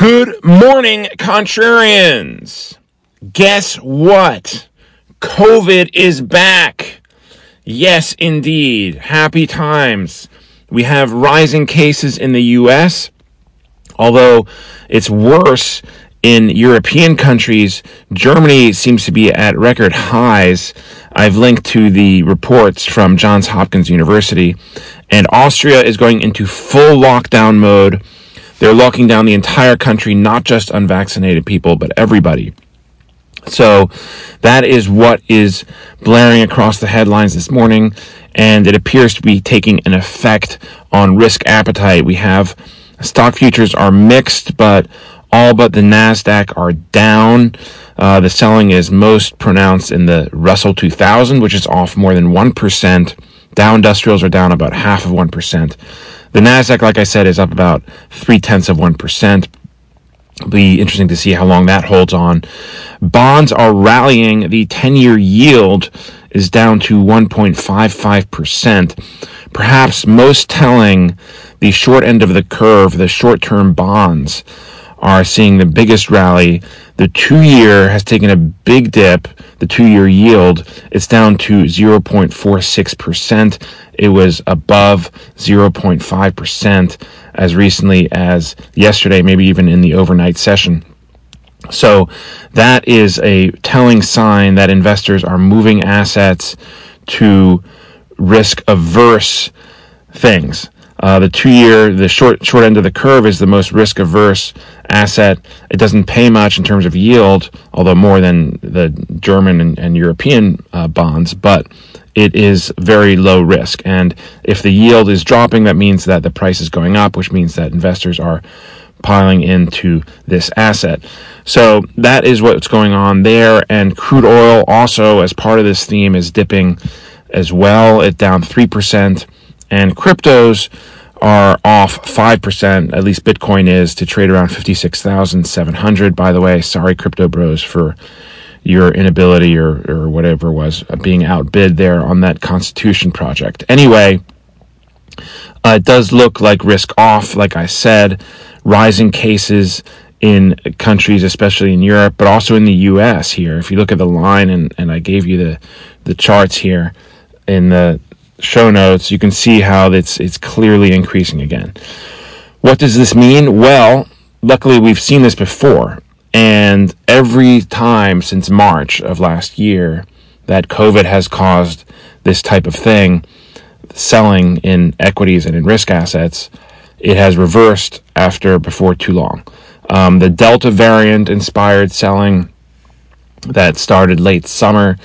Good morning, contrarians. Guess what? COVID is back. Yes, indeed. Happy times. We have rising cases in the US, although it's worse in European countries. Germany seems to be at record highs. I've linked to the reports from Johns Hopkins University, and Austria is going into full lockdown mode they're locking down the entire country, not just unvaccinated people, but everybody. So that is what is blaring across the headlines this morning, and it appears to be taking an effect on risk appetite. We have stock futures are mixed, but all but the NASDAQ are down. Uh, the selling is most pronounced in the Russell 2000, which is off more than 1%. Dow Industrials are down about half of 1%. The Nasdaq, like I said, is up about three tenths of one percent. Be interesting to see how long that holds on. Bonds are rallying. The 10-year yield is down to 1.55 percent. Perhaps most telling, the short end of the curve, the short-term bonds, are seeing the biggest rally. The two year has taken a big dip. The two year yield, it's down to 0.46%. It was above 0.5% as recently as yesterday, maybe even in the overnight session. So that is a telling sign that investors are moving assets to risk averse things. Uh, the two year, the short short end of the curve is the most risk averse asset. It doesn't pay much in terms of yield, although more than the German and, and European uh, bonds, but it is very low risk. And if the yield is dropping, that means that the price is going up, which means that investors are piling into this asset. So that is what's going on there. And crude oil also, as part of this theme, is dipping as well. It down 3%. And cryptos are off 5%, at least Bitcoin is, to trade around 56,700. By the way, sorry, crypto bros, for your inability or, or whatever was being outbid there on that Constitution project. Anyway, uh, it does look like risk off, like I said, rising cases in countries, especially in Europe, but also in the U.S. here. If you look at the line, and, and I gave you the, the charts here in the show notes, you can see how it's it's clearly increasing again. What does this mean? Well, luckily we've seen this before, and every time since March of last year that COVID has caused this type of thing, selling in equities and in risk assets, it has reversed after before too long. Um, the Delta variant inspired selling that started late summer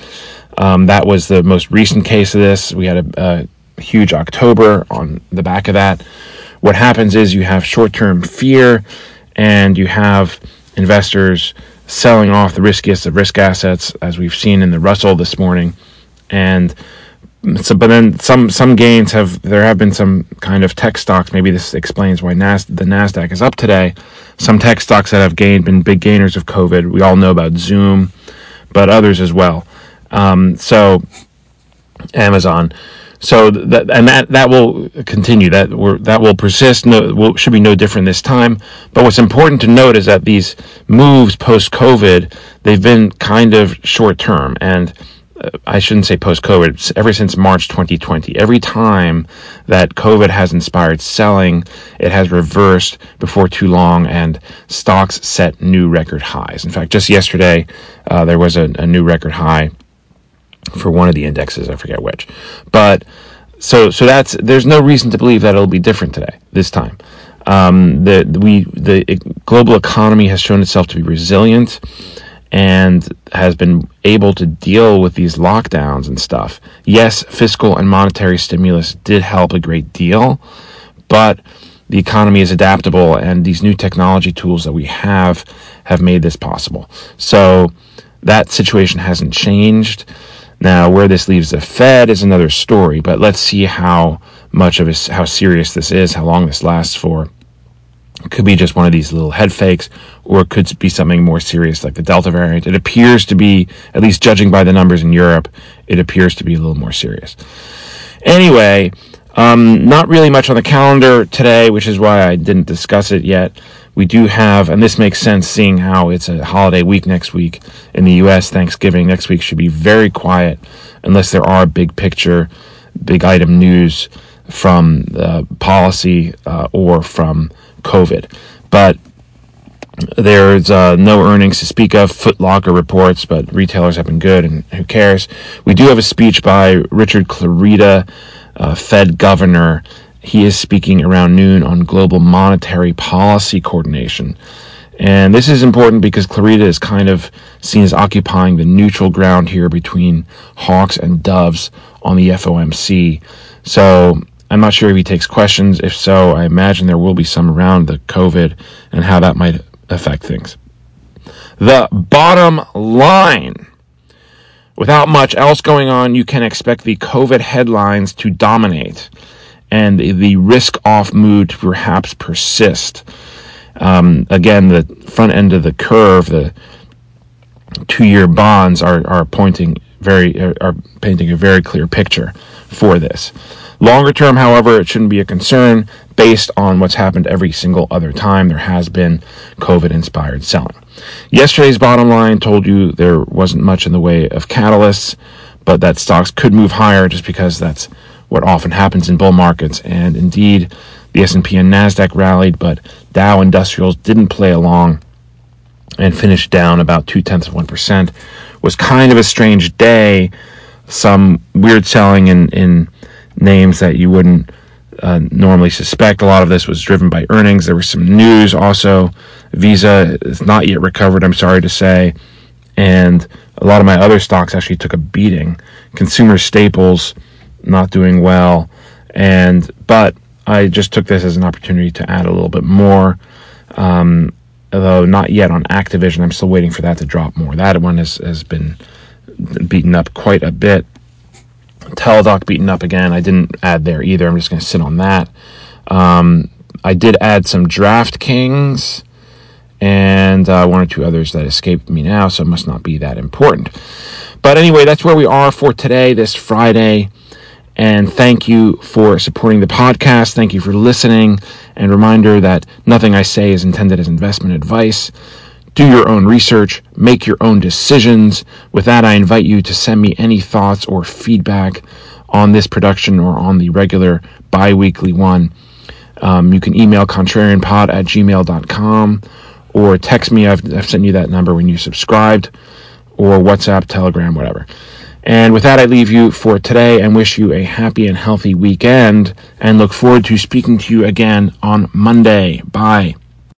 um, that was the most recent case of this. We had a, a huge October on the back of that. What happens is you have short term fear and you have investors selling off the riskiest of risk assets, as we've seen in the Russell this morning. And so, but then some some gains have there have been some kind of tech stocks. Maybe this explains why Nas, the Nasdaq is up today. Some tech stocks that have gained been big gainers of COVID. We all know about Zoom, but others as well. Um, so Amazon. So that and that that will continue. That that will persist. No, will, should be no different this time. But what's important to note is that these moves post COVID, they've been kind of short term, and uh, I shouldn't say post COVID. Ever since March 2020, every time that COVID has inspired selling, it has reversed before too long, and stocks set new record highs. In fact, just yesterday, uh, there was a, a new record high for one of the indexes. I forget which, but so so that's there's no reason to believe that it'll be different today this time. Um, the we the global economy has shown itself to be resilient and has been able to deal with these lockdowns and stuff. Yes, fiscal and monetary stimulus did help a great deal, but the economy is adaptable and these new technology tools that we have have made this possible. So that situation hasn't changed. Now, where this leaves the Fed is another story, but let's see how much of this, how serious this is, how long this lasts for. It could be just one of these little head fakes, or it could be something more serious like the Delta variant. It appears to be, at least judging by the numbers in Europe, it appears to be a little more serious. Anyway, um, not really much on the calendar today, which is why I didn't discuss it yet. We do have, and this makes sense seeing how it's a holiday week next week in the U.S. Thanksgiving next week should be very quiet unless there are big picture, big item news from the policy uh, or from COVID. But there's uh, no earnings to speak of. Footlocker reports, but retailers have been good, and who cares? We do have a speech by Richard Clarida, uh, Fed governor, he is speaking around noon on global monetary policy coordination. And this is important because Clarida is kind of seen as occupying the neutral ground here between hawks and doves on the FOMC. So I'm not sure if he takes questions. If so, I imagine there will be some around the COVID and how that might affect things. The bottom line. Without much else going on, you can expect the COVID headlines to dominate and the risk off mood to perhaps persist. Um, again, the front end of the curve, the two year bonds are, are pointing very, are painting a very clear picture for this. Longer term, however, it shouldn't be a concern based on what's happened every single other time there has been COVID inspired selling. Yesterday's bottom line told you there wasn't much in the way of catalysts, but that stocks could move higher just because that's what often happens in bull markets. And indeed, the S&P and Nasdaq rallied, but Dow Industrials didn't play along and finished down about two tenths of one percent. Was kind of a strange day. Some weird selling in in names that you wouldn't uh, normally suspect. A lot of this was driven by earnings. There was some news also. Visa is not yet recovered. I'm sorry to say, and a lot of my other stocks actually took a beating. Consumer staples not doing well. And but I just took this as an opportunity to add a little bit more. Um, although not yet on Activision, I'm still waiting for that to drop more. That one has, has been beaten up quite a bit. Teladoc beaten up again. I didn't add there either. I'm just going to sit on that. Um, I did add some DraftKings and uh, one or two others that escaped me now, so it must not be that important. But anyway, that's where we are for today, this Friday. And thank you for supporting the podcast. Thank you for listening. And reminder that nothing I say is intended as investment advice. Do your own research, make your own decisions. With that, I invite you to send me any thoughts or feedback on this production or on the regular bi weekly one. Um, you can email contrarianpod at gmail.com or text me. I've, I've sent you that number when you subscribed, or WhatsApp, Telegram, whatever. And with that, I leave you for today and wish you a happy and healthy weekend and look forward to speaking to you again on Monday. Bye.